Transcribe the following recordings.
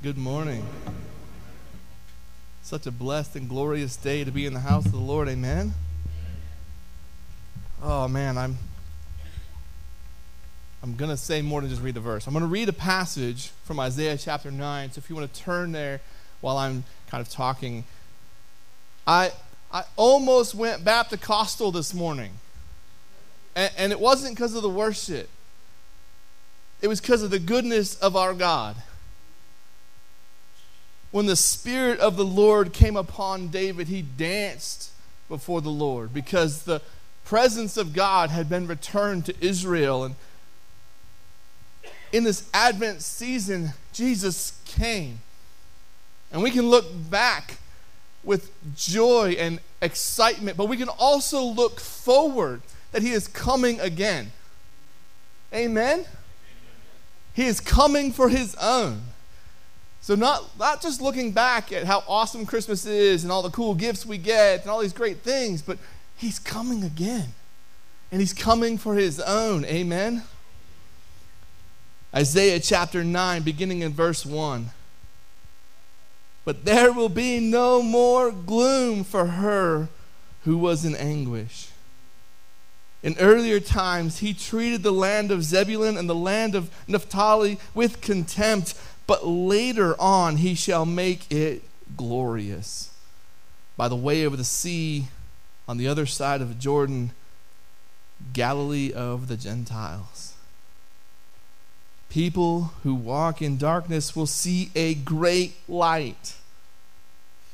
Good morning. Such a blessed and glorious day to be in the house of the Lord. Amen. Oh man, I'm I'm going to say more than just read the verse. I'm going to read a passage from Isaiah chapter 9. So if you want to turn there while I'm kind of talking, I I almost went Baptist this morning. And, and it wasn't because of the worship. It was because of the goodness of our God when the Spirit of the Lord came upon David, he danced before the Lord because the presence of God had been returned to Israel. And in this Advent season, Jesus came. And we can look back with joy and excitement, but we can also look forward that he is coming again. Amen? He is coming for his own. So, not, not just looking back at how awesome Christmas is and all the cool gifts we get and all these great things, but He's coming again. And He's coming for His own. Amen? Isaiah chapter 9, beginning in verse 1. But there will be no more gloom for her who was in anguish. In earlier times, he treated the land of Zebulun and the land of Naphtali with contempt but later on he shall make it glorious. By the way of the sea, on the other side of the Jordan, Galilee of the Gentiles. People who walk in darkness will see a great light.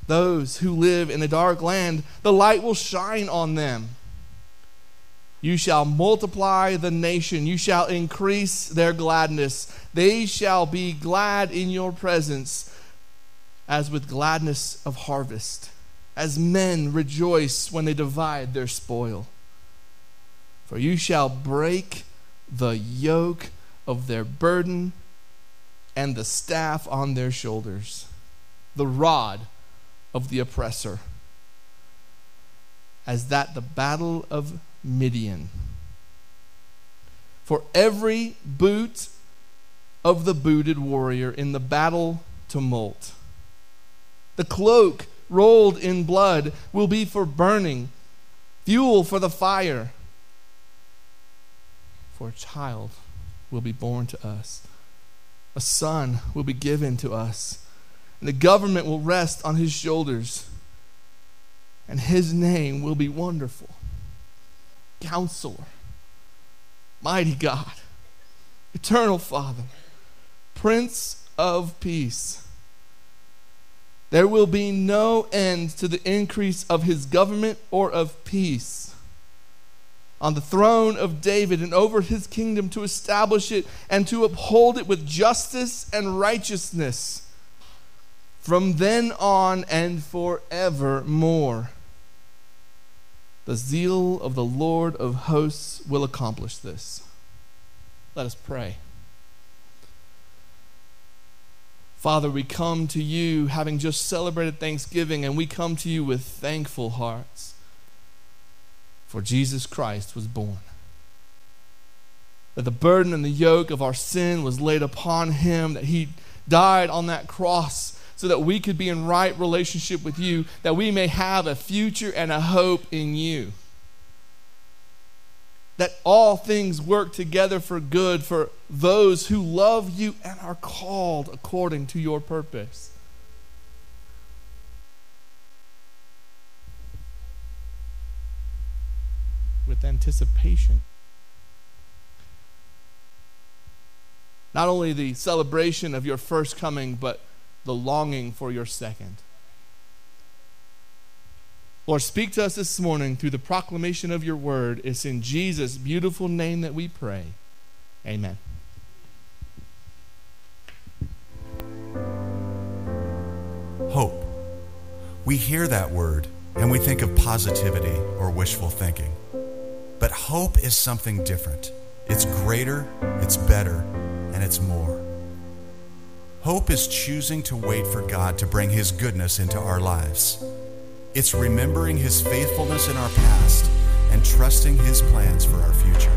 Those who live in a dark land, the light will shine on them. You shall multiply the nation. You shall increase their gladness. They shall be glad in your presence, as with gladness of harvest, as men rejoice when they divide their spoil. For you shall break the yoke of their burden and the staff on their shoulders, the rod of the oppressor, as that the battle of Midian. For every boot of the booted warrior in the battle tumult, the cloak rolled in blood will be for burning, fuel for the fire. For a child will be born to us, a son will be given to us, and the government will rest on his shoulders, and his name will be wonderful Counselor, Mighty God, Eternal Father, Prince of Peace. There will be no end to the increase of his government or of peace on the throne of David and over his kingdom to establish it and to uphold it with justice and righteousness from then on and forevermore. The zeal of the Lord of hosts will accomplish this. Let us pray. Father, we come to you having just celebrated Thanksgiving, and we come to you with thankful hearts. For Jesus Christ was born. That the burden and the yoke of our sin was laid upon him, that he died on that cross so that we could be in right relationship with you, that we may have a future and a hope in you. That all things work together for good for those who love you and are called according to your purpose. With anticipation. Not only the celebration of your first coming, but the longing for your second. Lord, speak to us this morning through the proclamation of your word. It's in Jesus' beautiful name that we pray. Amen. Hope. We hear that word and we think of positivity or wishful thinking. But hope is something different. It's greater, it's better, and it's more. Hope is choosing to wait for God to bring His goodness into our lives. It's remembering His faithfulness in our past and trusting His plans for our future.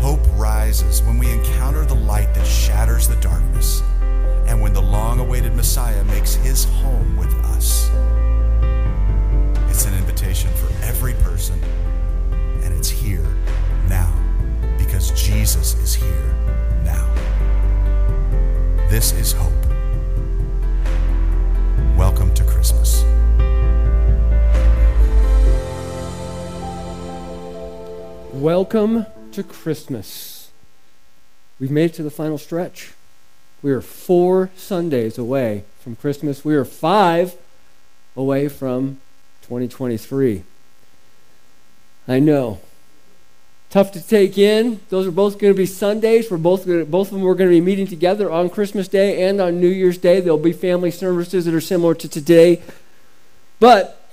Hope rises when we encounter the light that shatters the darkness and when the long awaited Messiah makes his home with us. It's an invitation for every person, and it's here now because Jesus is here. This is hope. Welcome to Christmas. Welcome to Christmas. We've made it to the final stretch. We are four Sundays away from Christmas. We are five away from 2023. I know. Tough to take in. Those are both going to be Sundays. We're both gonna, both of them we're going to be meeting together on Christmas Day and on New Year's Day. There'll be family services that are similar to today. But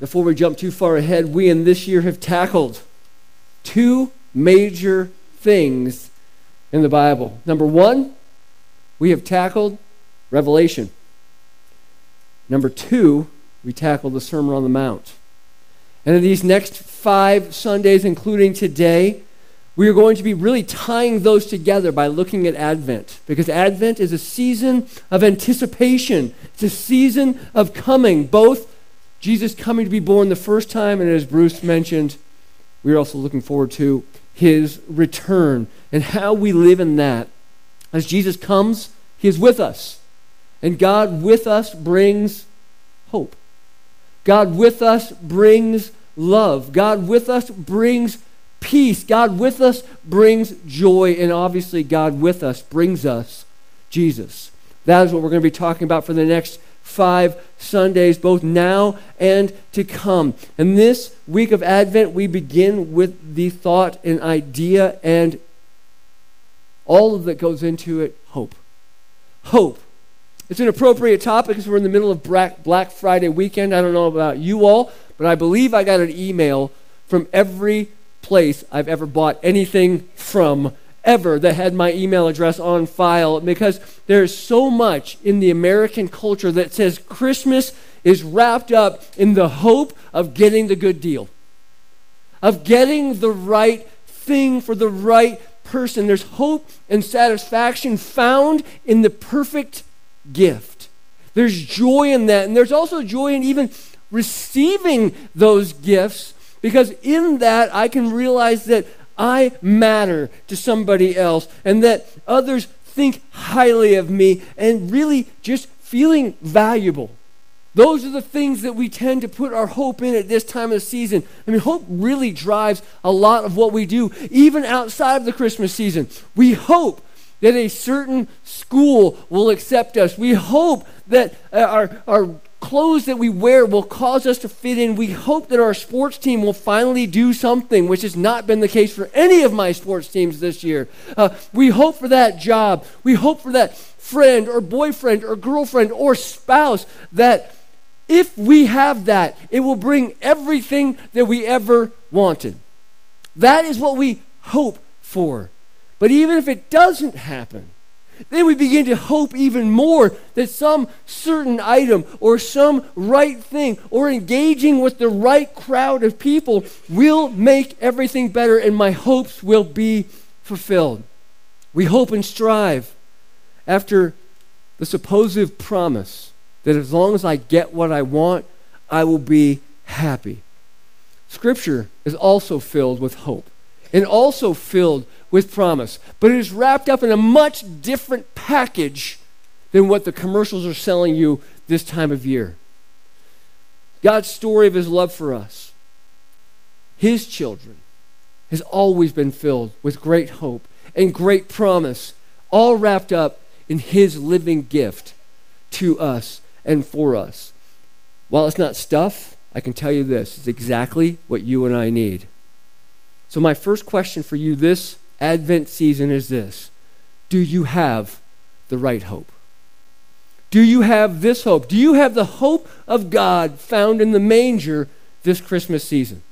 before we jump too far ahead, we in this year have tackled two major things in the Bible. Number one, we have tackled Revelation. Number two, we tackled the Sermon on the Mount. And in these next five Sundays, including today, we are going to be really tying those together by looking at Advent. Because Advent is a season of anticipation, it's a season of coming, both Jesus coming to be born the first time, and as Bruce mentioned, we're also looking forward to his return and how we live in that. As Jesus comes, he is with us. And God with us brings hope. God with us brings love. God with us brings peace. God with us brings joy. And obviously, God with us brings us Jesus. That is what we're going to be talking about for the next five Sundays, both now and to come. And this week of Advent, we begin with the thought and idea and all of that goes into it hope. Hope. It's an appropriate topic because we're in the middle of Black Friday weekend. I don't know about you all, but I believe I got an email from every place I've ever bought anything from ever that had my email address on file because there's so much in the American culture that says Christmas is wrapped up in the hope of getting the good deal, of getting the right thing for the right person. There's hope and satisfaction found in the perfect gift. There's joy in that. And there's also joy in even receiving those gifts because in that I can realize that I matter to somebody else and that others think highly of me and really just feeling valuable. Those are the things that we tend to put our hope in at this time of the season. I mean, hope really drives a lot of what we do, even outside of the Christmas season. We hope that a certain school will accept us. We hope that our, our clothes that we wear will cause us to fit in. We hope that our sports team will finally do something, which has not been the case for any of my sports teams this year. Uh, we hope for that job. We hope for that friend or boyfriend or girlfriend or spouse that if we have that, it will bring everything that we ever wanted. That is what we hope for. But even if it doesn't happen, then we begin to hope even more that some certain item or some right thing or engaging with the right crowd of people will make everything better and my hopes will be fulfilled. We hope and strive after the supposed promise that as long as I get what I want, I will be happy. Scripture is also filled with hope and also filled with promise, but it is wrapped up in a much different package than what the commercials are selling you this time of year. God's story of his love for us, his children, has always been filled with great hope and great promise, all wrapped up in his living gift to us and for us. While it's not stuff, I can tell you this it's exactly what you and I need. So, my first question for you this Advent season is this Do you have the right hope? Do you have this hope? Do you have the hope of God found in the manger this Christmas season?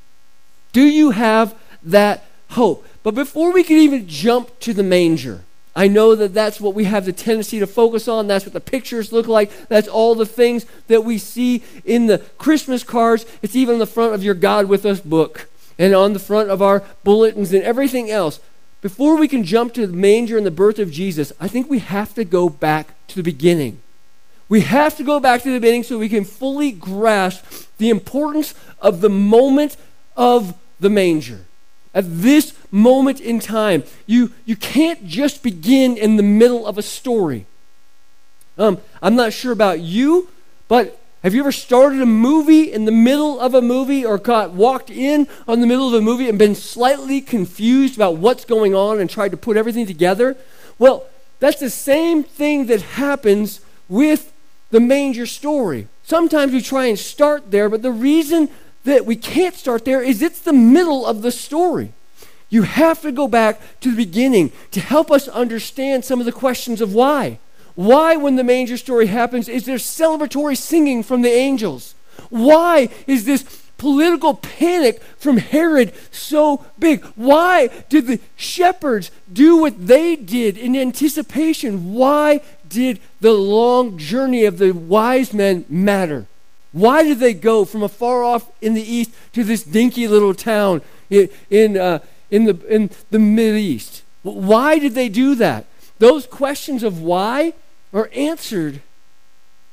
Do you have that hope? But before we can even jump to the manger, I know that that's what we have the tendency to focus on. That's what the pictures look like. That's all the things that we see in the Christmas cards. It's even on the front of your God with Us book and on the front of our bulletins and everything else. Before we can jump to the manger and the birth of Jesus, I think we have to go back to the beginning. We have to go back to the beginning so we can fully grasp the importance of the moment of the manger. At this moment in time, you, you can't just begin in the middle of a story. Um, I'm not sure about you, but have you ever started a movie in the middle of a movie or got walked in on the middle of a movie and been slightly confused about what's going on and tried to put everything together? Well, that's the same thing that happens with the manger story. Sometimes we try and start there, but the reason that we can't start there is it's the middle of the story. You have to go back to the beginning to help us understand some of the questions of why. Why, when the manger story happens, is there celebratory singing from the angels? Why is this political panic from Herod so big? Why did the shepherds do what they did in anticipation? Why did the long journey of the wise men matter? Why did they go from afar off in the east to this dinky little town in, uh, in, the, in the Middle East? Why did they do that? Those questions of why are answered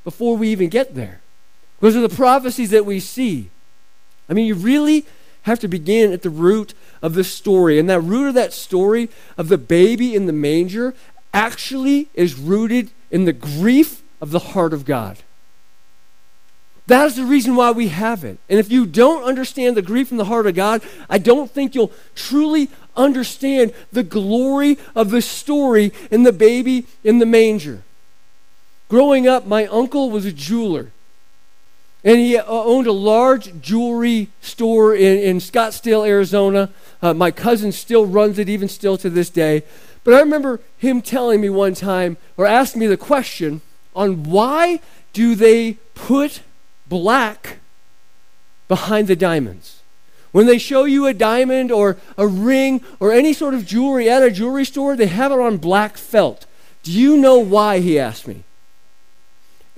before we even get there. Those are the prophecies that we see. I mean, you really have to begin at the root of the story. And that root of that story of the baby in the manger actually is rooted in the grief of the heart of God. That is the reason why we have it. And if you don't understand the grief in the heart of God, I don't think you'll truly understand the glory of the story in the baby in the manger. Growing up, my uncle was a jeweler. And he uh, owned a large jewelry store in, in Scottsdale, Arizona. Uh, my cousin still runs it, even still to this day. But I remember him telling me one time, or asking me the question on why do they put black behind the diamonds? When they show you a diamond or a ring or any sort of jewelry at a jewelry store, they have it on black felt. Do you know why? He asked me.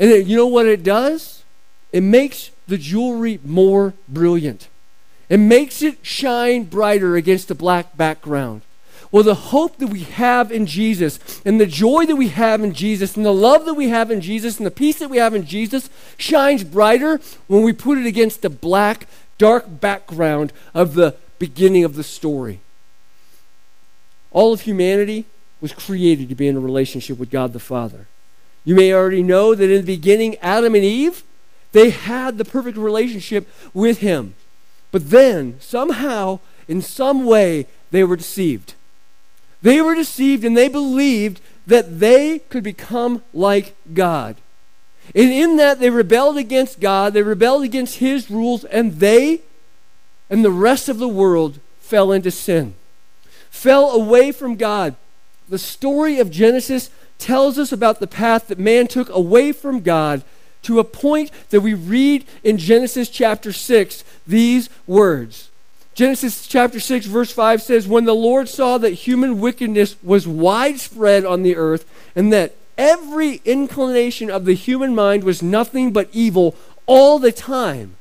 And you know what it does? It makes the jewelry more brilliant. It makes it shine brighter against the black background. Well, the hope that we have in Jesus, and the joy that we have in Jesus, and the love that we have in Jesus, and the peace that we have in Jesus shines brighter when we put it against the black, dark background of the beginning of the story. All of humanity was created to be in a relationship with God the Father. You may already know that in the beginning, Adam and Eve, they had the perfect relationship with Him. But then, somehow, in some way, they were deceived. They were deceived and they believed that they could become like God. And in that, they rebelled against God, they rebelled against His rules, and they and the rest of the world fell into sin, fell away from God. The story of Genesis tells us about the path that man took away from God to a point that we read in Genesis chapter 6 these words. Genesis chapter 6, verse 5 says, When the Lord saw that human wickedness was widespread on the earth, and that every inclination of the human mind was nothing but evil all the time,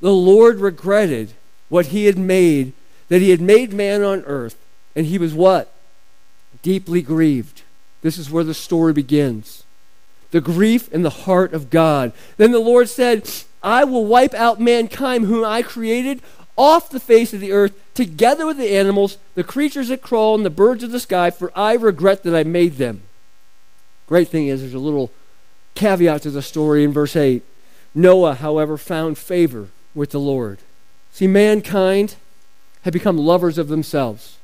the Lord regretted what he had made, that he had made man on earth, and he was what? Deeply grieved. This is where the story begins. The grief in the heart of God. Then the Lord said, I will wipe out mankind whom I created off the face of the earth, together with the animals, the creatures that crawl, and the birds of the sky, for I regret that I made them. Great thing is, there's a little caveat to the story in verse 8. Noah, however, found favor with the Lord. See, mankind had become lovers of themselves.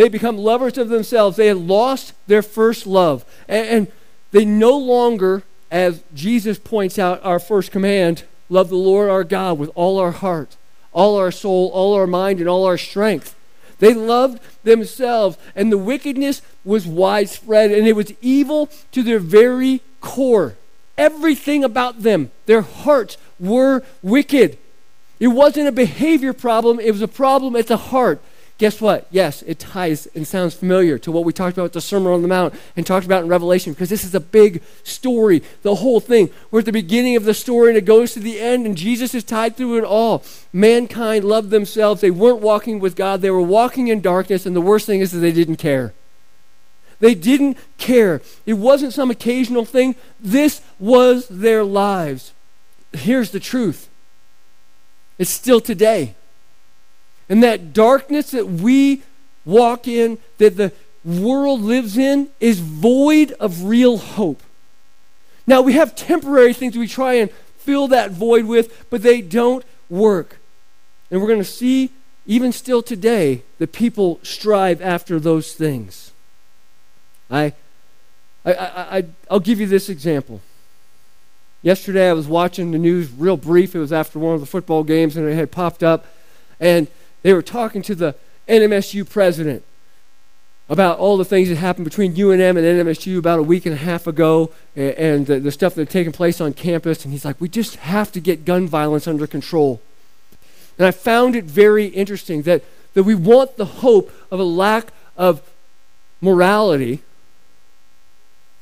They become lovers of themselves. They had lost their first love. And, and they no longer, as Jesus points out, our first command love the Lord our God with all our heart, all our soul, all our mind, and all our strength. They loved themselves, and the wickedness was widespread, and it was evil to their very core. Everything about them, their hearts were wicked. It wasn't a behavior problem, it was a problem at the heart. Guess what? Yes, it ties and sounds familiar to what we talked about the Sermon on the Mount and talked about in Revelation because this is a big story, the whole thing. We're at the beginning of the story and it goes to the end, and Jesus is tied through it all. Mankind loved themselves. They weren't walking with God, they were walking in darkness, and the worst thing is that they didn't care. They didn't care. It wasn't some occasional thing. This was their lives. Here's the truth it's still today. And that darkness that we walk in, that the world lives in, is void of real hope. Now, we have temporary things we try and fill that void with, but they don't work. And we're going to see, even still today, that people strive after those things. I, I, I, I'll give you this example. Yesterday, I was watching the news real brief. It was after one of the football games, and it had popped up. And they were talking to the NMSU president about all the things that happened between UNM and NMSU about a week and a half ago and, the, the, stuff that had taken place on campus. And he's like, we just have to get gun violence under control. And I found it very interesting that, that we want the hope of a lack of morality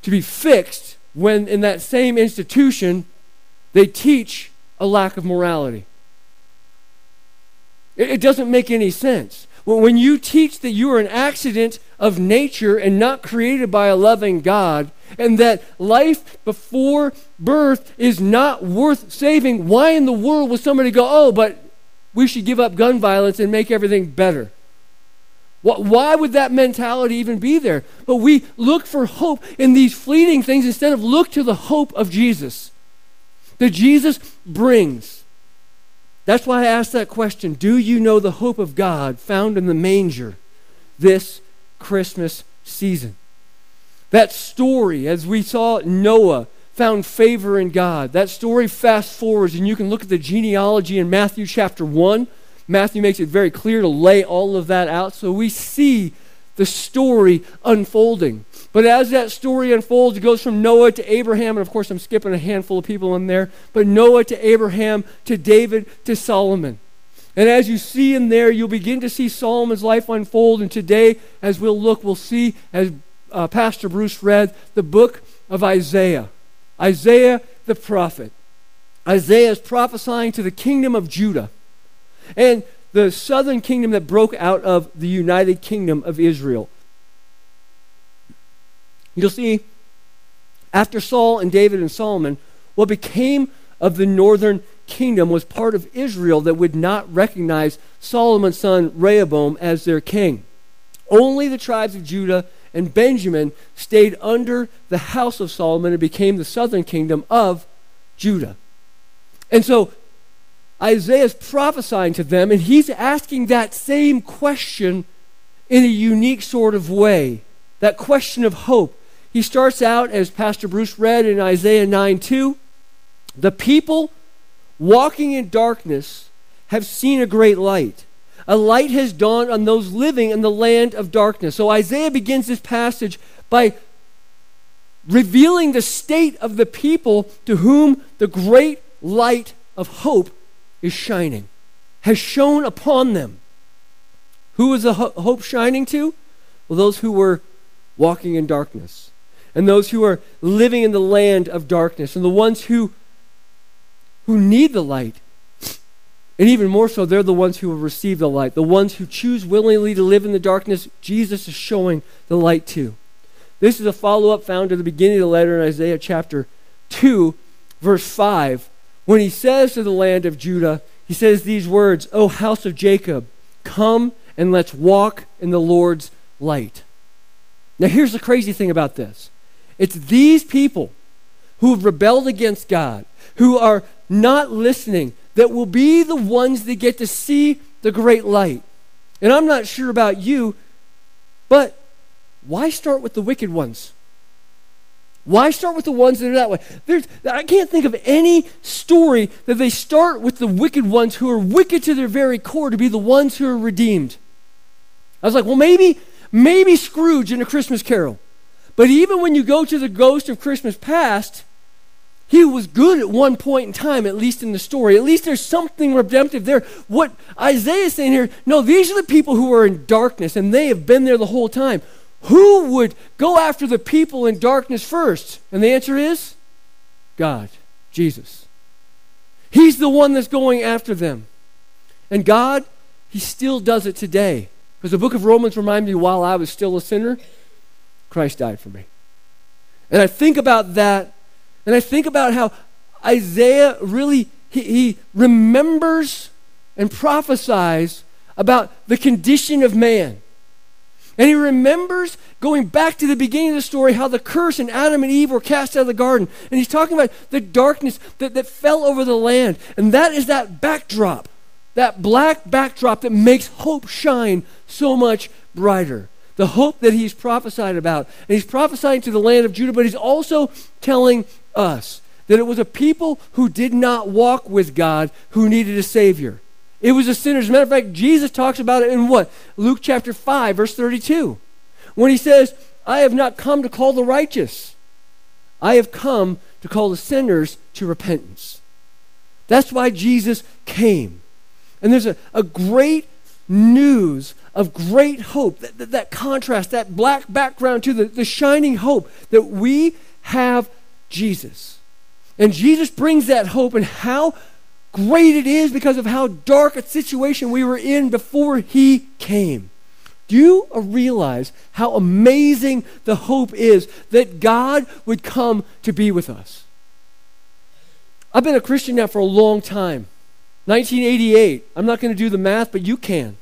to be fixed when in that same institution they teach a lack of morality. It, it doesn't make any sense. When you teach that you are an accident of nature and not created by a loving God, and that life before birth is not worth saving, why in the world would somebody go, oh, but we should give up gun violence and make everything better? Why would that mentality even be there? But we look for hope in these fleeting things instead of look to the hope of Jesus that Jesus brings. That's why I asked that question Do you know the hope of God found in the manger this Christmas season? That story, as we saw Noah found favor in God, that story fast forwards, and you can look at the genealogy in Matthew chapter 1. Matthew makes it very clear to lay all of that out. So we see the story unfolding. But as that story unfolds, it goes from Noah to Abraham, and of course, I'm skipping a handful of people in there, but Noah to Abraham to David to Solomon. And as you see in there, you'll begin to see Solomon's life unfold. And today, as we'll look, we'll see, as uh, Pastor Bruce read, the book of Isaiah. Isaiah the prophet. Isaiah is prophesying to the kingdom of Judah and the southern kingdom that broke out of the united kingdom of Israel. You'll see, after Saul and David and Solomon, what became of the northern kingdom was part of Israel that would not recognize Solomon's son Rehoboam as their king. Only the tribes of Judah and Benjamin stayed under the house of Solomon and became the southern kingdom of Judah. And so Isaiah is prophesying to them, and he's asking that same question in a unique sort of way that question of hope. He starts out, as Pastor Bruce read in Isaiah 9 2, the people walking in darkness have seen a great light. A light has dawned on those living in the land of darkness. So Isaiah begins this passage by revealing the state of the people to whom the great light of hope is shining, has shone upon them. Who was the ho- hope shining to? Well, those who were walking in darkness and those who are living in the land of darkness, and the ones who, who need the light. And even more so, they're the ones who will receive the light. The ones who choose willingly to live in the darkness, Jesus is showing the light to. This is a follow up found at the beginning of the letter in Isaiah chapter 2, verse 5. When he says to the land of Judah, he says these words, O house of Jacob, come and let's walk in the Lord's light. Now, here's the crazy thing about this it's these people who have rebelled against God, who are not listening, that will be the ones that get to see the great light. And I'm not sure about you, but why start with the wicked ones? Why start with the ones that are that way? There's, I can't think of any story that they start with the wicked ones who are wicked to their very core to be the ones who are redeemed. I was like, well, maybe, maybe Scrooge in A Christmas Carol. But even when you go to the ghost of Christmas past, he was good at one point in time, at least in the story. At least there's something redemptive there. What Isaiah is saying here, no, these are the people who are in darkness, and they have been there the whole time. Who would go after the people in darkness first? And the answer is God, Jesus. He's the one that's going after them. And God, He still does it today. Because the book of Romans reminded me while I was still a sinner, Christ died for me. And I think about that, and I think about how Isaiah really he, he remembers and prophesies about the condition of man. And he remembers going back to the beginning of the story how the curse and Adam and Eve were cast out of the garden. And he's talking about the darkness that, that fell over the land. And that is that backdrop, that black backdrop that makes hope shine so much brighter. The hope that he's prophesied about. And he's prophesying to the land of Judah, but he's also telling us that it was a people who did not walk with God who needed a Savior. It was the sinners. As a matter of fact, Jesus talks about it in what? Luke chapter 5, verse 32. When he says, I have not come to call the righteous, I have come to call the sinners to repentance. That's why Jesus came. And there's a, a great news of great hope, that, that, that contrast, that black background to the, the shining hope that we have Jesus. And Jesus brings that hope, and how great it is because of how dark a situation we were in before he came. Do you realize how amazing the hope is that God would come to be with us? I've been a Christian now for a long time. 1988. I'm not going to do the math, but you can.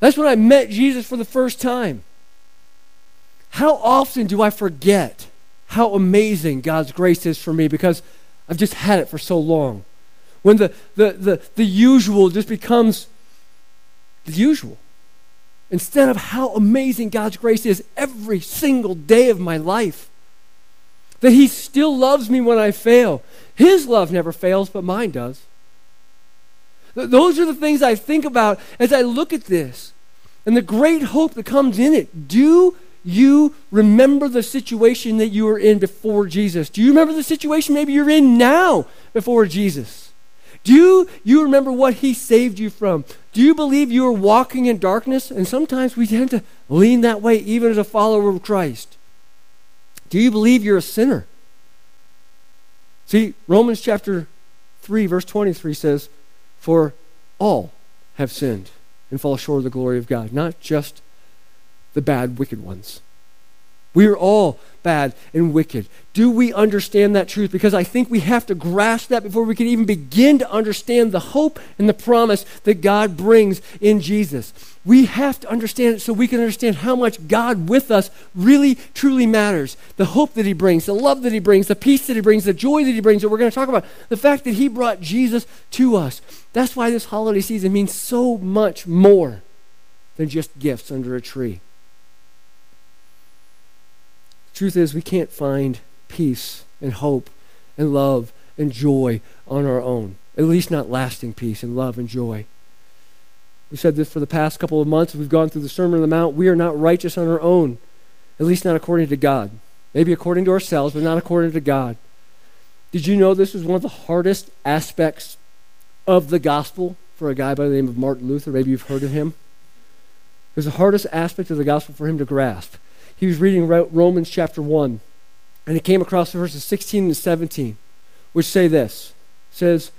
That's when I met Jesus for the first time. How often do I forget how amazing God's grace is for me because I've just had it for so long. When the, the, the, the usual just becomes the usual. Instead of how amazing God's grace is every single day of my life. That He still loves me when I fail. His love never fails, but mine does. Th- those are the things I think about as I look at this and the great hope that comes in it. Do you remember the situation that you were in before Jesus? Do you remember the situation maybe you're in now before Jesus? Do you remember what he saved you from? Do you believe you are walking in darkness? And sometimes we tend to lean that way even as a follower of Christ. Do you believe you're a sinner? See, Romans chapter 3, verse 23 says, For all have sinned and fall short of the glory of God, not just the bad, wicked ones. We are all bad and wicked. Do we understand that truth? Because I think we have to grasp that before we can even begin to understand the hope and the promise that God brings in Jesus. We have to understand it so we can understand how much God with us really, truly matters. The hope that He brings, the love that He brings, the peace that He brings, the joy that He brings, that we're going to talk about. The fact that He brought Jesus to us. That's why this holiday season means so much more than just gifts under a tree. Truth is, we can't find peace and hope and love and joy on our own, at least not lasting peace and love and joy. We've said this for the past couple of months. We've gone through the Sermon on the Mount. We are not righteous on our own, at least not according to God. Maybe according to ourselves, but not according to God. Did you know this was one of the hardest aspects of the gospel for a guy by the name of Martin Luther? Maybe you've heard of him. It was the hardest aspect of the gospel for him to grasp he was reading Romans chapter 1, and he came across the verses 16 and 17, which say this says,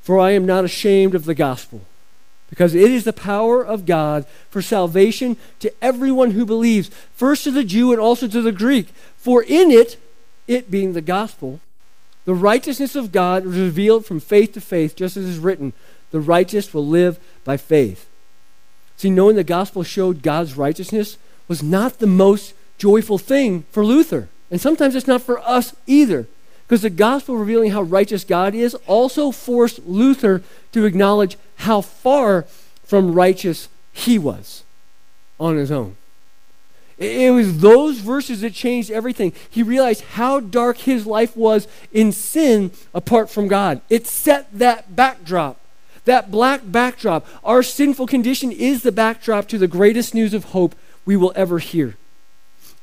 For I am not ashamed of the gospel, because it is the power of God for salvation to everyone who believes, first to the Jew and also to the Greek. For in it, it being the gospel, the righteousness of God is revealed from faith to faith, just as is written, the righteous will live by faith. See, knowing the gospel showed God's righteousness was not the most joyful thing for Luther. And sometimes it's not for us either. Because the gospel revealing how righteous God is also forced Luther to acknowledge how far from righteous he was on his own. It was those verses that changed everything. He realized how dark his life was in sin apart from God. It set that backdrop, that black backdrop. Our sinful condition is the backdrop to the greatest news of hope we will ever hear.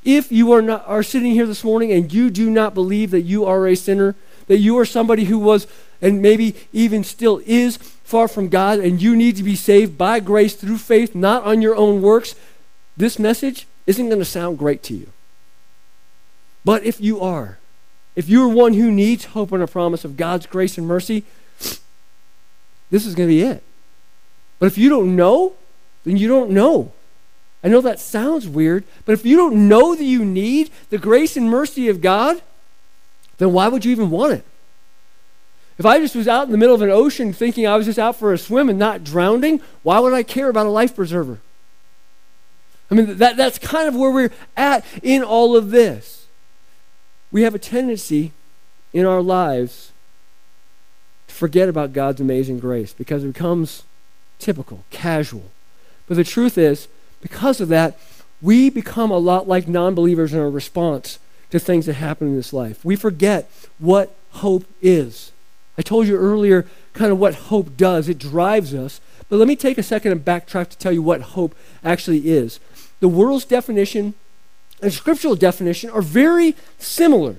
If you are not are sitting here this morning and you do not believe that you are a sinner, that you are somebody who was and maybe even still is far from God and you need to be saved by grace through faith, not on your own works, this message isn't going to sound great to you. But if you are, if you're one who needs hope and a promise of God's grace and mercy, this is going to be it. But if you don't know, then you don't know. I know that sounds weird, but if you don't know that you need the grace and mercy of God, then why would you even want it? If I just was out in the middle of an ocean thinking I was just out for a swim and not drowning, why would I care about a life preserver? I mean, that, that's kind of where we're at in all of this. We have a tendency in our lives to forget about God's amazing grace because it becomes typical, casual. But the truth is, because of that, we become a lot like non believers in our response to things that happen in this life. We forget what hope is. I told you earlier kind of what hope does. It drives us. But let me take a second and backtrack to tell you what hope actually is. The world's definition and scriptural definition are very similar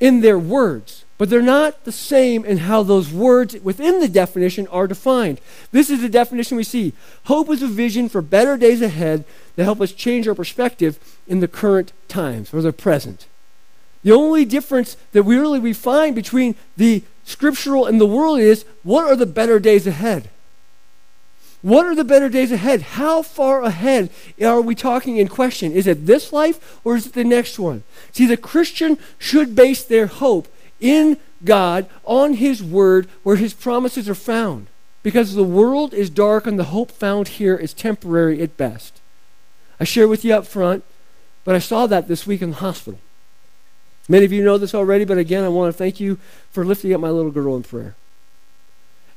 in their words, but they're not the same in how those words within the definition are defined. This is the definition we see Hope is a vision for better days ahead that help us change our perspective in the current times or the present. The only difference that we really we find between the scriptural and the world is what are the better days ahead? What are the better days ahead? How far ahead are we talking in question? Is it this life or is it the next one? See, the Christian should base their hope in God, on His Word, where His promises are found. Because the world is dark and the hope found here is temporary at best. I share with you up front, but I saw that this week in the hospital. Many of you know this already, but again, I want to thank you for lifting up my little girl in prayer.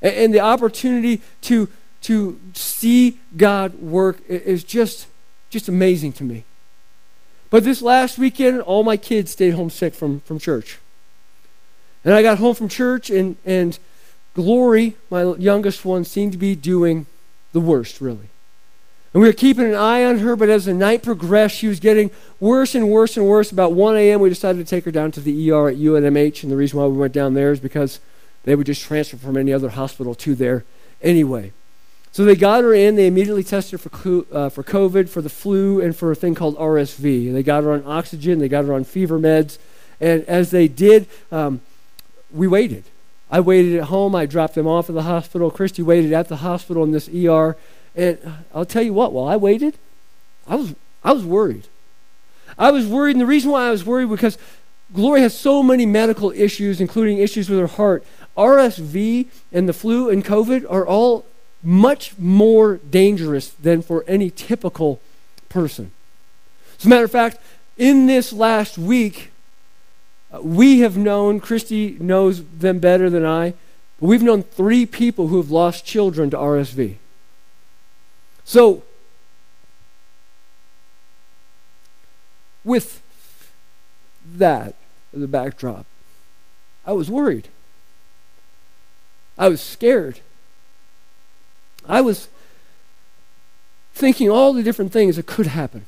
And, and the opportunity to, to see God work is just, just amazing to me. But this last weekend, all my kids stayed home sick from, from church. And I got home from church, and, and Glory, my youngest one, seemed to be doing the worst, really. And we were keeping an eye on her, but as the night progressed, she was getting worse and worse and worse. About 1 a.m., we decided to take her down to the ER at UNMH. And the reason why we went down there is because they would just transfer from any other hospital to there anyway. So they got her in. They immediately tested her for, uh, for COVID, for the flu, and for a thing called RSV. They got her on oxygen, they got her on fever meds. And as they did, um, we waited. I waited at home. I dropped them off at the hospital. Christy waited at the hospital in this ER. And I'll tell you what, while I waited, I was, I was worried. I was worried, and the reason why I was worried because Glory has so many medical issues, including issues with her heart. RSV and the flu and COVID are all much more dangerous than for any typical person. As a matter of fact, in this last week, we have known, Christy knows them better than I, but we've known three people who have lost children to RSV. So, with that as a backdrop, I was worried. I was scared. I was thinking all the different things that could happen.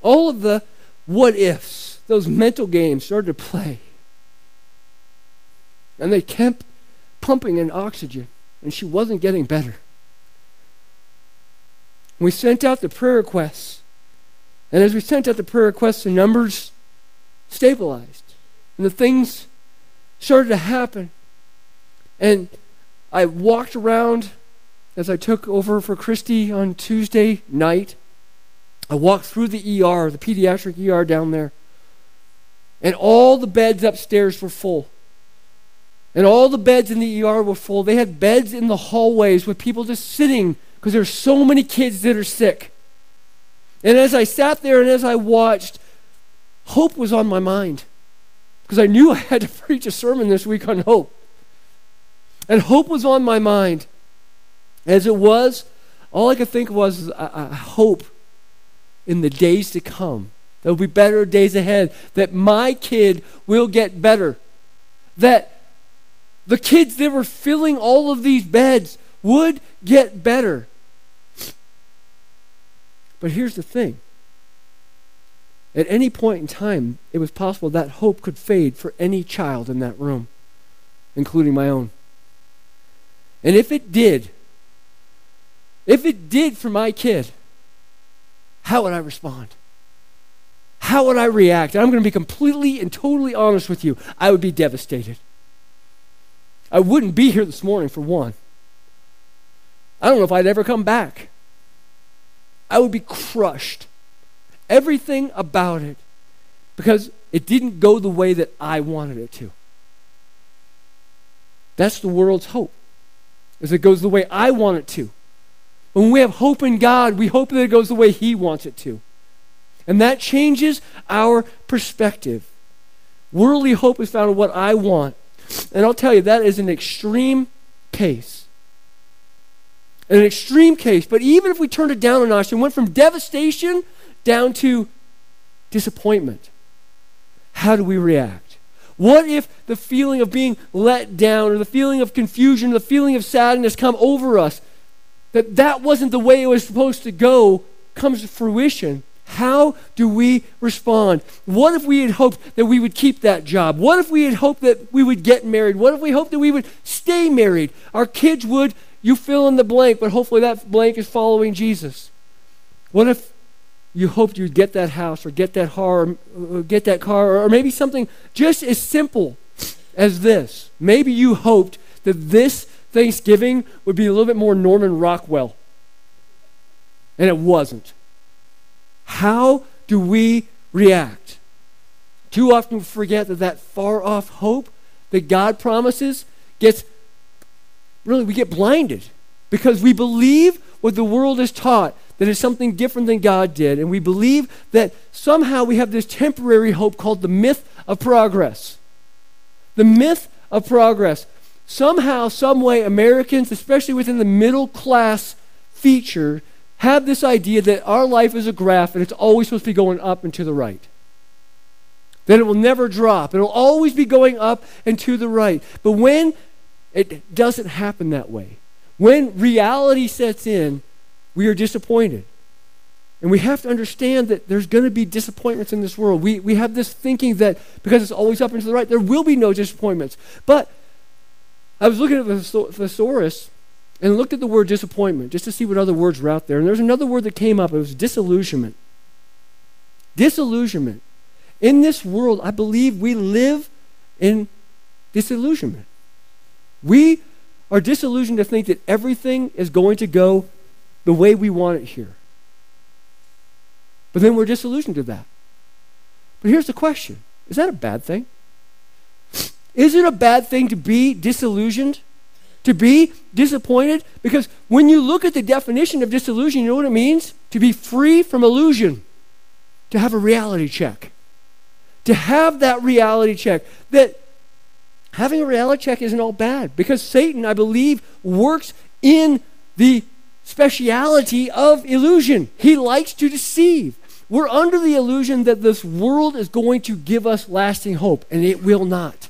All of the what ifs, those mental games started to play. And they kept pumping in oxygen, and she wasn't getting better. We sent out the prayer requests. And as we sent out the prayer requests, the numbers stabilized. And the things started to happen. And I walked around as I took over for Christy on Tuesday night. I walked through the ER, the pediatric ER down there. And all the beds upstairs were full. And all the beds in the ER were full. They had beds in the hallways with people just sitting because there's so many kids that are sick. And as I sat there and as I watched, hope was on my mind because I knew I had to preach a sermon this week on hope. And hope was on my mind. As it was, all I could think was, I, I hope in the days to come. There will be better days ahead. That my kid will get better. That the kids that were filling all of these beds would get better. But here's the thing at any point in time, it was possible that hope could fade for any child in that room, including my own. And if it did, if it did for my kid, how would I respond? How would I react? I'm going to be completely and totally honest with you. I would be devastated. I wouldn't be here this morning, for one. I don't know if I'd ever come back. I would be crushed everything about it because it didn't go the way that I wanted it to. That's the world's hope. Is it goes the way I want it to. When we have hope in God, we hope that it goes the way He wants it to. And that changes our perspective. Worldly hope is found in what I want. And I'll tell you, that is an extreme case. An extreme case. But even if we turned it down a notch and went from devastation down to disappointment, how do we react? What if the feeling of being let down or the feeling of confusion, or the feeling of sadness come over us? That that wasn't the way it was supposed to go comes to fruition. How do we respond? What if we had hoped that we would keep that job? What if we had hoped that we would get married? What if we hoped that we would stay married? Our kids would, you fill in the blank, but hopefully that blank is following Jesus. What if you hoped you'd get that house or get that car or get that car or maybe something just as simple as this. Maybe you hoped that this Thanksgiving would be a little bit more Norman Rockwell. And it wasn't. How do we react? Too often we forget that that far off hope that God promises gets really we get blinded because we believe what the world is taught that is something different than God did. And we believe that somehow we have this temporary hope called the myth of progress. The myth of progress. Somehow, some way, Americans, especially within the middle class feature, have this idea that our life is a graph and it's always supposed to be going up and to the right. That it will never drop. It'll always be going up and to the right. But when it doesn't happen that way, when reality sets in, we are disappointed. And we have to understand that there's going to be disappointments in this world. We, we have this thinking that because it's always up and to the right, there will be no disappointments. But I was looking at the thesaurus and looked at the word disappointment just to see what other words were out there. And there's another word that came up. It was disillusionment. Disillusionment. In this world, I believe we live in disillusionment. We are disillusioned to think that everything is going to go the way we want it here. But then we're disillusioned to that. But here's the question Is that a bad thing? Is it a bad thing to be disillusioned? To be disappointed? Because when you look at the definition of disillusion, you know what it means? To be free from illusion, to have a reality check. To have that reality check. That having a reality check isn't all bad because Satan, I believe, works in the speciality of illusion. He likes to deceive. We're under the illusion that this world is going to give us lasting hope, and it will not.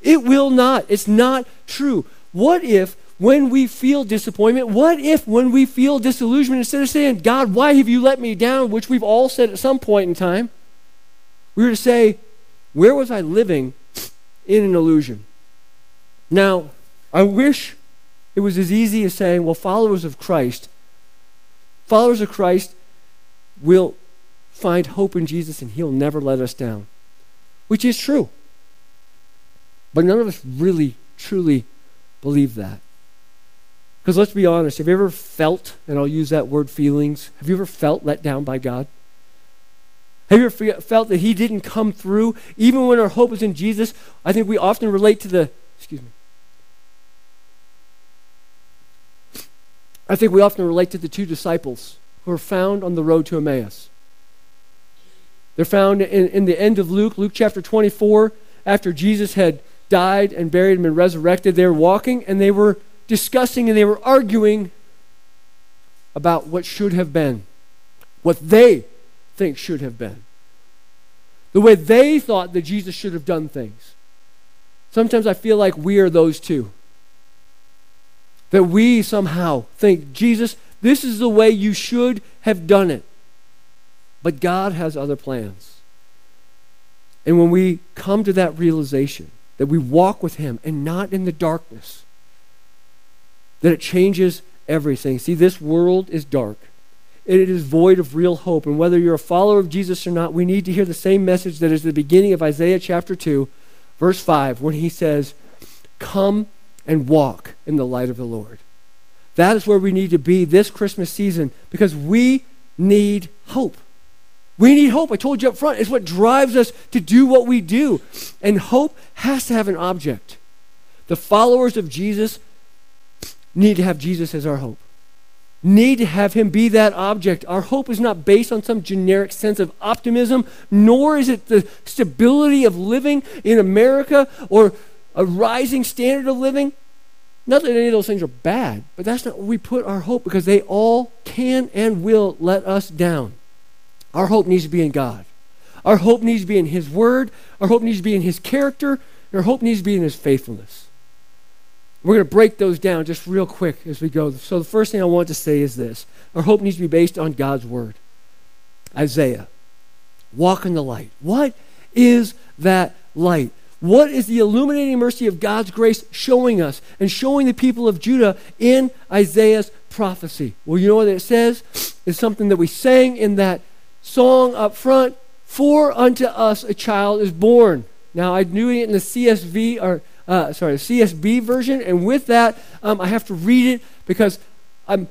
It will not. It's not true. What if, when we feel disappointment, what if, when we feel disillusionment, instead of saying, God, why have you let me down, which we've all said at some point in time, we were to say, where was I living in an illusion? Now, I wish it was as easy as saying, well, followers of Christ, followers of Christ will find hope in Jesus and he'll never let us down, which is true. But none of us really, truly believe that. Because let's be honest, have you ever felt, and I'll use that word feelings, have you ever felt let down by God? Have you ever felt that He didn't come through? Even when our hope is in Jesus, I think we often relate to the, excuse me, I think we often relate to the two disciples who are found on the road to Emmaus. They're found in, in the end of Luke, Luke chapter 24, after Jesus had died and buried and been resurrected. They were walking and they were discussing and they were arguing about what should have been, what they think should have been, the way they thought that Jesus should have done things. Sometimes I feel like we are those two that we somehow think, Jesus, this is the way you should have done it. But God has other plans. And when we come to that realization that we walk with Him and not in the darkness, that it changes everything. See, this world is dark. It is void of real hope. And whether you're a follower of Jesus or not, we need to hear the same message that is the beginning of Isaiah chapter 2, verse 5, when he says, Come and walk in the light of the Lord. That is where we need to be this Christmas season because we need hope. We need hope. I told you up front. It's what drives us to do what we do. And hope has to have an object. The followers of Jesus need to have Jesus as our hope. Need to have him be that object. Our hope is not based on some generic sense of optimism, nor is it the stability of living in America or a rising standard of living. Not that any of those things are bad, but that's not where we put our hope because they all can and will let us down. Our hope needs to be in God. Our hope needs to be in His Word. Our hope needs to be in His character. Our hope needs to be in His faithfulness. We're going to break those down just real quick as we go. So, the first thing I want to say is this our hope needs to be based on God's Word. Isaiah, walk in the light. What is that light? What is the illuminating mercy of God's grace showing us and showing the people of Judah in Isaiah's prophecy? Well, you know what it says? It's something that we sang in that song up front For unto us a child is born. Now, I'm doing it in the CSV, or uh, sorry, the CSB version, and with that, um, I have to read it because I'm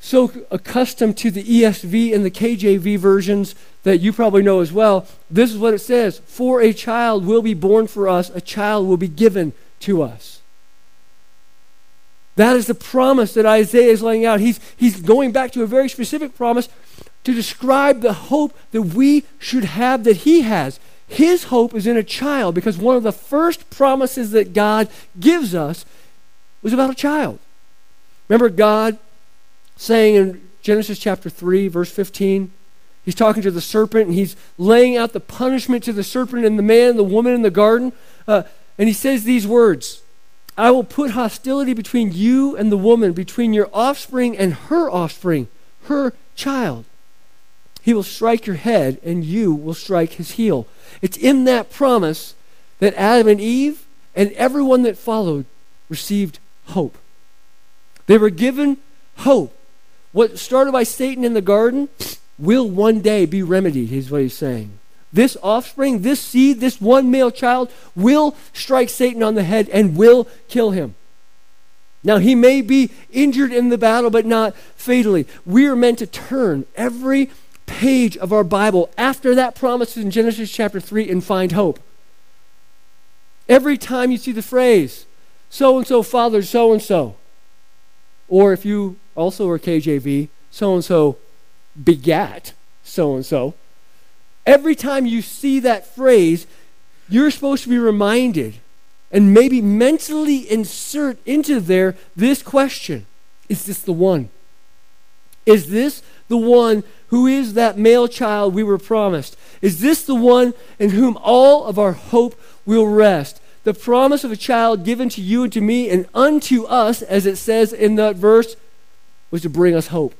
so accustomed to the ESV and the KJV versions that you probably know as well. This is what it says For a child will be born for us, a child will be given to us. That is the promise that Isaiah is laying out. He's, he's going back to a very specific promise to describe the hope that we should have that he has. His hope is in a child because one of the first promises that God gives us was about a child. Remember God saying in Genesis chapter 3, verse 15, he's talking to the serpent and he's laying out the punishment to the serpent and the man and the woman in the garden. Uh, and he says these words I will put hostility between you and the woman, between your offspring and her offspring, her child. He will strike your head, and you will strike his heel. It's in that promise that Adam and Eve and everyone that followed received hope. They were given hope. What started by Satan in the garden will one day be remedied, is what he's saying. This offspring, this seed, this one male child will strike Satan on the head and will kill him. Now, he may be injured in the battle, but not fatally. We are meant to turn every page of our Bible after that promise in Genesis chapter 3 and find hope. Every time you see the phrase, so and so fathered so and so, or if you also are KJV, so and so begat so and so, every time you see that phrase, you're supposed to be reminded and maybe mentally insert into there this question Is this the one? Is this the one who is that male child we were promised? Is this the one in whom all of our hope will rest? The promise of a child given to you and to me and unto us, as it says in that verse, was to bring us hope.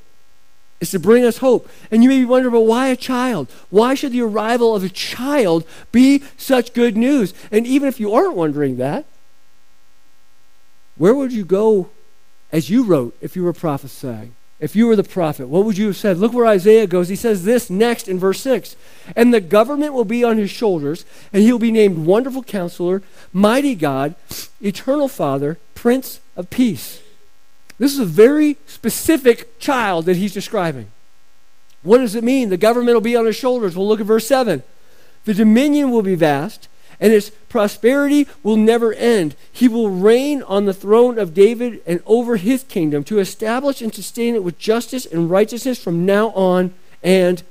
It's to bring us hope. And you may be wondering, but why a child? Why should the arrival of a child be such good news? And even if you aren't wondering that, where would you go as you wrote if you were prophesying? If you were the prophet, what would you have said? Look where Isaiah goes. He says this next in verse 6 And the government will be on his shoulders, and he'll be named Wonderful Counselor, Mighty God, Eternal Father, Prince of Peace. This is a very specific child that he's describing. What does it mean? The government will be on his shoulders. We'll look at verse 7. The dominion will be vast, and his prosperity will never end. He will reign on the throne of David and over his kingdom to establish and sustain it with justice and righteousness from now on and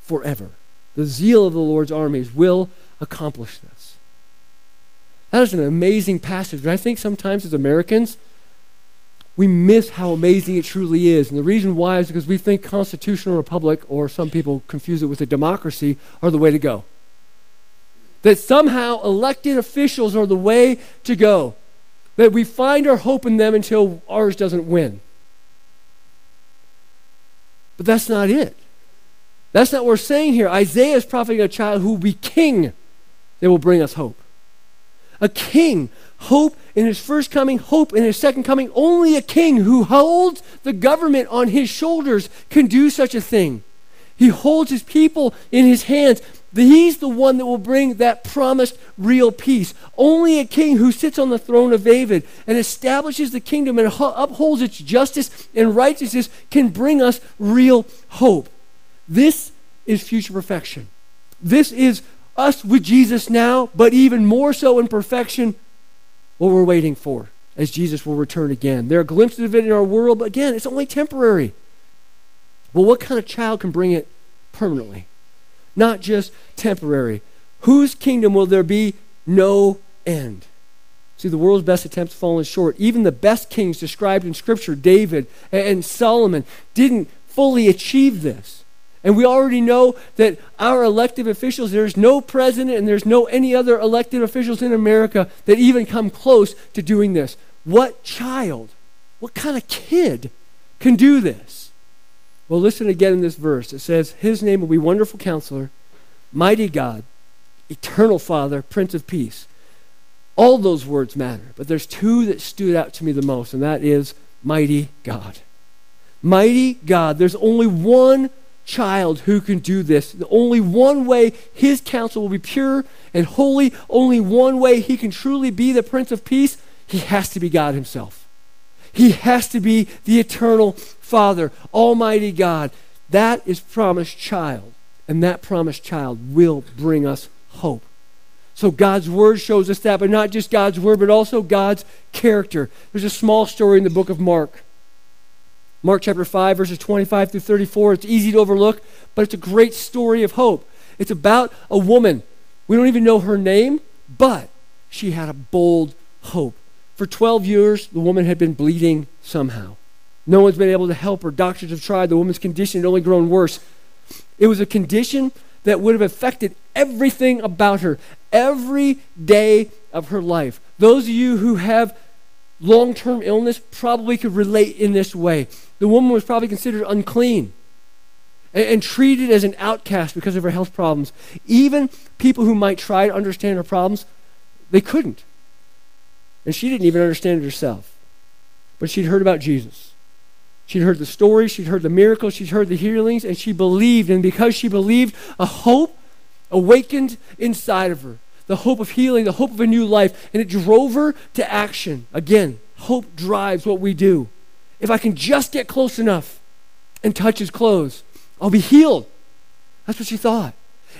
forever. The zeal of the Lord's armies will accomplish this. That is an amazing passage. And I think sometimes as Americans, we miss how amazing it truly is. And the reason why is because we think constitutional republic, or some people confuse it with a democracy, are the way to go that somehow elected officials are the way to go, that we find our hope in them until ours doesn't win. But that's not it. That's not what we're saying here. Isaiah is prophesying a child who will be king that will bring us hope. A king, hope in his first coming, hope in his second coming. Only a king who holds the government on his shoulders can do such a thing. He holds his people in his hands. He's the one that will bring that promised real peace. Only a king who sits on the throne of David and establishes the kingdom and upholds its justice and righteousness can bring us real hope. This is future perfection. This is us with Jesus now, but even more so in perfection, what we're waiting for as Jesus will return again. There are glimpses of it in our world, but again, it's only temporary. Well, what kind of child can bring it permanently? Not just temporary. Whose kingdom will there be no end? See, the world's best attempts fallen short. Even the best kings described in Scripture, David and Solomon, didn't fully achieve this. And we already know that our elected officials, there's no president and there's no any other elected officials in America that even come close to doing this. What child, what kind of kid can do this? Well, listen again in this verse. It says, His name will be Wonderful Counselor, Mighty God, Eternal Father, Prince of Peace. All those words matter, but there's two that stood out to me the most, and that is Mighty God. Mighty God. There's only one child who can do this. The only one way his counsel will be pure and holy, only one way he can truly be the Prince of Peace, he has to be God himself. He has to be the eternal Father, Almighty God. That is promised child, and that promised child will bring us hope. So God's word shows us that, but not just God's word, but also God's character. There's a small story in the book of Mark. Mark chapter 5, verses 25 through 34. It's easy to overlook, but it's a great story of hope. It's about a woman. We don't even know her name, but she had a bold hope. For 12 years, the woman had been bleeding somehow. No one's been able to help her. Doctors have tried. The woman's condition had only grown worse. It was a condition that would have affected everything about her, every day of her life. Those of you who have long term illness probably could relate in this way. The woman was probably considered unclean and, and, treated as an outcast because of her health problems. Even people who might try to understand her problems, they couldn't. And she didn't even understand it herself. But she'd heard about Jesus. She'd heard the stories, she'd heard the miracles, she'd heard the healings, and she believed. And because she believed, a hope awakened inside of her the hope of healing, the hope of a new life, and it drove her to action. Again, hope drives what we do. If I can just get close enough and touch his clothes, I'll be healed. That's what she thought.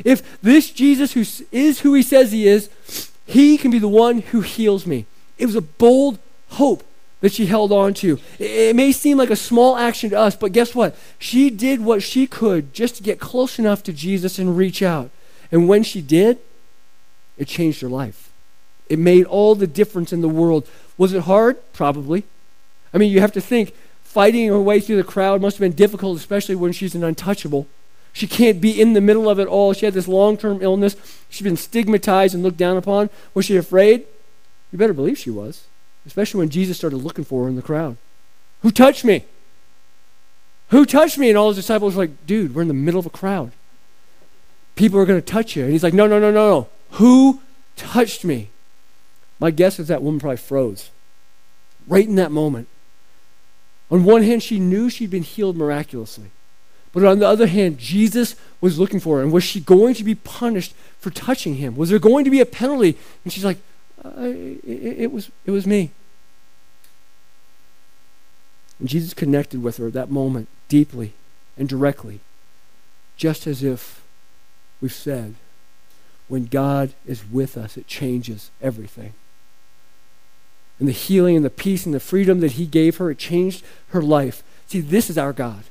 If this Jesus who is who he says he is, he can be the one who heals me. It was a bold hope that she held on to. It may seem like a small action to us, but guess what? She did what she could just to get close enough to Jesus and reach out. And when she did, it changed her life. It made all the difference in the world. Was it hard? Probably. I mean, you have to think fighting her way through the crowd must have been difficult, especially when she's an untouchable. She can't be in the middle of it all. She had this long term illness. She's been stigmatized and looked down upon. Was she afraid? You better believe she was, especially when Jesus started looking for her in the crowd. Who touched me? Who touched me? And all his disciples were like, dude, we're in the middle of a crowd. People are going to touch you. And he's like, no, no, no, no, no. Who touched me? My guess is that woman probably froze right in that moment. On one hand, she knew she'd been healed miraculously. But on the other hand, Jesus was looking for her. And was she going to be punished for touching him? Was there going to be a penalty? And she's like, uh, it, it, was, it was me. And Jesus connected with her at that moment deeply and directly, just as if we've said when God is with us, it changes everything. And the healing and the peace and the freedom that He gave her, it changed her life. See, this is our God.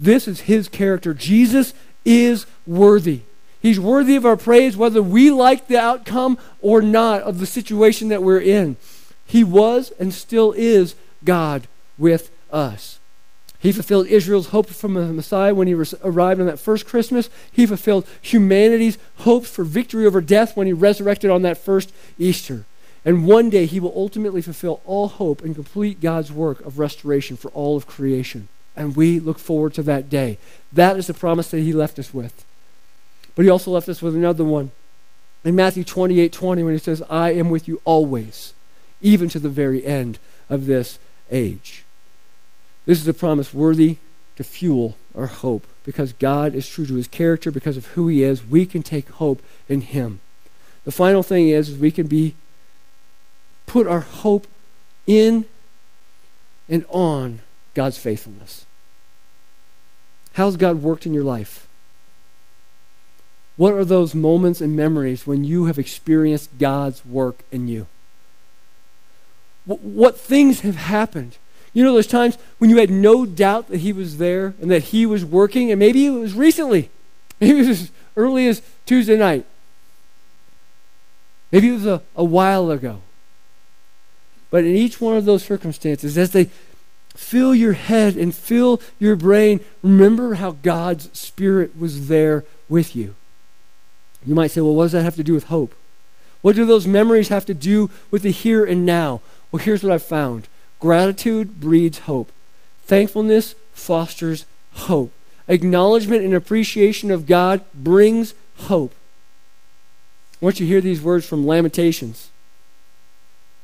This is His character. Jesus is worthy. He's worthy of our praise, whether we like the outcome or not of the situation that we're in. He was and still is God with us. He fulfilled Israel's hope from the Messiah when he res- arrived on that first Christmas. He fulfilled humanity's hopes for victory over death when he resurrected on that first Easter. And one day he will ultimately fulfill all hope and complete God's work of restoration for all of creation. And we look forward to that day. That is the promise that he left us with. But he also left us with another one. In Matthew 28 20, when he says, I am with you always, even to the very end of this age. This is a promise worthy to fuel our hope. Because God is true to his character, because of who he is, we can take hope in him. The final thing is, is we can be put our hope in and on God's faithfulness. How's God worked in your life? What are those moments and memories when you have experienced God's work in you? What, things have happened? You know, there's times when you had no doubt that He was there and that He was working, and maybe it was recently. Maybe it was as early as Tuesday night. Maybe it was a, a while ago. But in each one of those circumstances, as they fill your head and fill your brain, remember how God's Spirit was there with you. You might say, well, what does that have to do with hope? What do those memories have to do with the here and now? Well, here's what I've found gratitude breeds hope, thankfulness fosters hope, acknowledgement and appreciation of God brings hope. I want you to hear these words from Lamentations,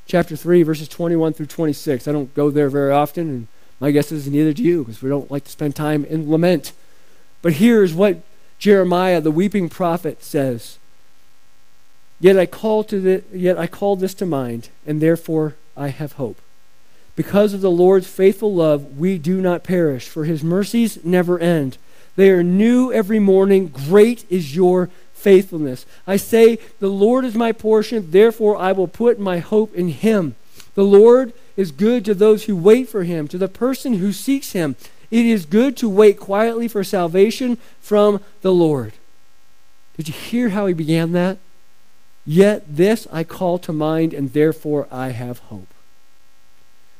chapter 3, verses 21 through 26. I don't go there very often, and my guess is neither do you, because we don't like to spend time in lament. But here's what Jeremiah, the weeping prophet, says. Yet I call to the, yet I call this to mind, and therefore I have hope. Because of the Lord's faithful love, we do not perish, for his mercies never end. They are new every morning. Great is your faithfulness. I say, The Lord is my portion, therefore I will put my hope in him. The Lord is good to those who wait for him, to the person who seeks him. It is good to wait quietly for salvation from the Lord. Did you hear how he began that? Yet this I call to mind, and therefore I have hope.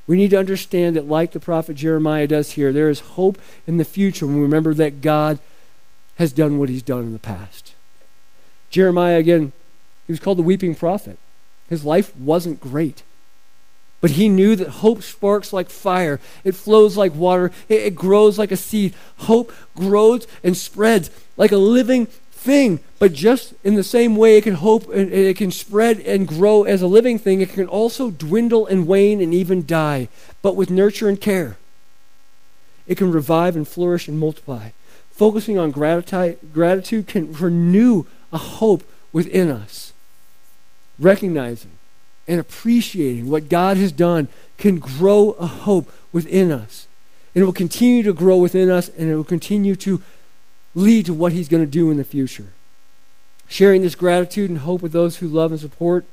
We need to understand that, like the prophet Jeremiah does here, there is hope in the future when we remember that God has done what he's done in the past. Jeremiah, again, he was called the weeping prophet. His life wasn't great. But he knew that hope sparks like fire. It flows like water. It, it, grows like a seed. Hope grows and spreads like a living thing. But just in the same way it can hope and it can spread and grow as a living thing, it can also dwindle and wane and even die. But with nurture and care, it can revive and flourish and multiply. Focusing on gratitude, gratitude can renew a hope within us. Recognizing and appreciating what God has done can grow a hope within us. And it will continue to grow within us and it will continue to lead to what He's going to do in the future. Sharing this gratitude and hope with those who love and support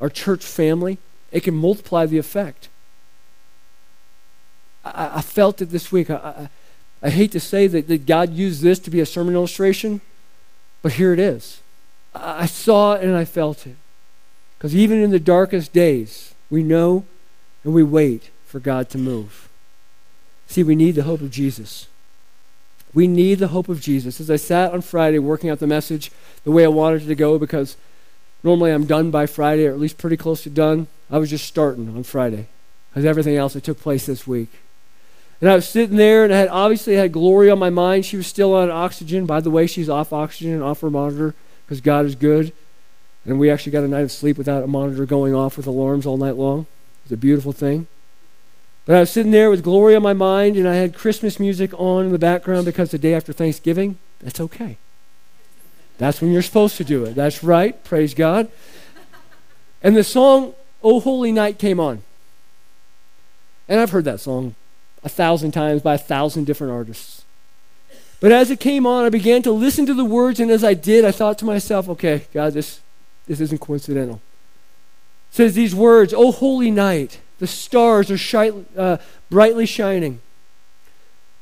our church family, it can multiply the effect. I, I felt it this week. I, I, I hate to say that, that God used this to be a sermon illustration, but here it is. I saw it and I felt it. Because even in the darkest days, we know and we wait for God to move. See, we need the hope of Jesus. We need the hope of Jesus. As I sat on Friday working out the message the way I wanted it to go, because normally I'm done by Friday, or at least pretty close to done, I was just starting on Friday, because everything else that took place this week. And I was sitting there, and I had obviously had Glory on my mind. She was still on oxygen. By the way, she's off oxygen, and off her monitor, because God is good. And we actually got a night of sleep without a monitor going off with alarms all night long. It was a beautiful thing. But I was sitting there with glory on my mind, and I had Christmas music on in the background because the day after Thanksgiving, that's okay. That's when you're supposed to do it. That's right. Praise God. And the song, Oh Holy Night, came on. And I've heard that song a thousand times by a thousand different artists. But as it came on, I began to listen to the words, and as I did, I thought to myself, okay, God, this, this isn't coincidental. It says these words, O holy night, the stars are shi- uh, brightly shining.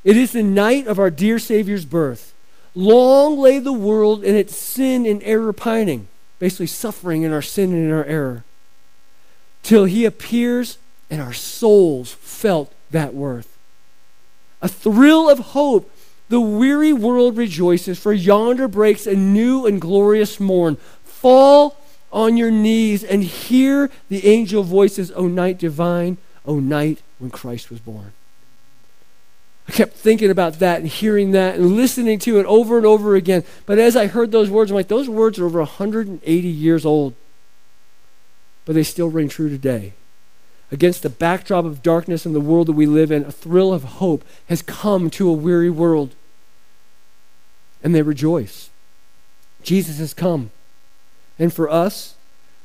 It is the night of our dear Savior's birth. Long lay the world in its sin and error pining, basically suffering in our sin and in our error, till he appears and our souls felt that worth. A thrill of hope, the weary world rejoices, for yonder breaks a new and glorious morn. Fall on your knees and hear the angel voices, O night divine, O night when Christ was born. I kept thinking about that and hearing that and listening to it over and over again. But as I heard those words, I'm like, those words are over 180 years old. But they still ring true today. Against the backdrop of darkness in the world that we live in, a thrill of hope has come to a weary world. And they rejoice. Jesus has come. And for us,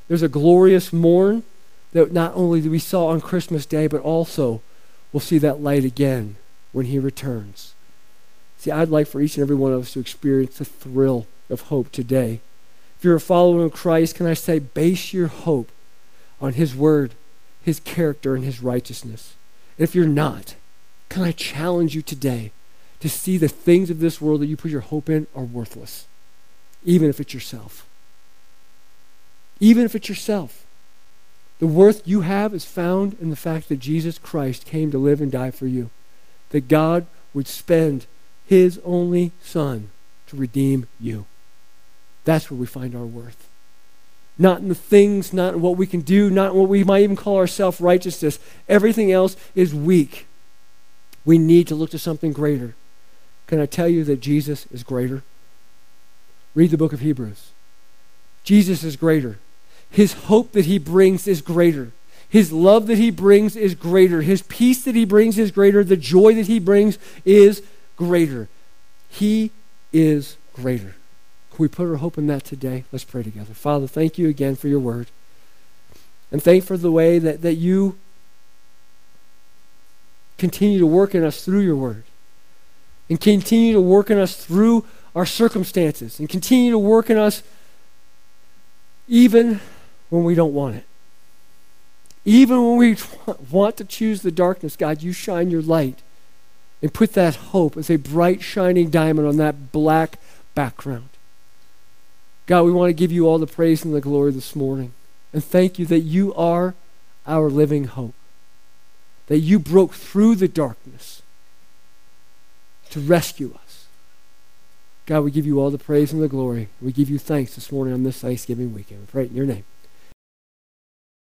there's a glorious morn that not only do we saw on Christmas Day, but also we'll see that light again when he returns. See, I'd like for each and every one of us to experience the thrill of hope today. If you're a follower of Christ, can I say, base your hope on His Word, His character, and His righteousness. if you're not, can I challenge you today to see the things of this world that you put your hope in are worthless, even if it's yourself? Even if it's yourself. The worth you have is found in the fact that Jesus Christ came to live and die for you, that God would spend His only Son to redeem you. That's where we find our worth. Not in the things, not in what we can do, not in what we might even call our self righteousness. Everything else is weak. We need to look to something greater. Can I tell you that Jesus is greater? Read the book of Hebrews. Jesus is greater. His hope that he brings is greater. His love that he brings is greater. His peace that he brings is greater. The joy that he brings is greater. He is greater. Can we put our hope in that today? Let's pray together. Father, thank you again for your word. And thank for the way that, that you continue to work in us through your word. And continue to work in us through our circumstances. And continue to work in us even when we don't want it. Even when we want to choose the darkness, God, you shine your light and put that hope as a bright, shining diamond on that black background. God, we want to give you all the praise and the glory this morning. And thank you that you are our living hope. That you broke through the darkness to rescue us. God, we give you all the praise and the glory. We give you thanks this morning on this Thanksgiving weekend. We pray in your name.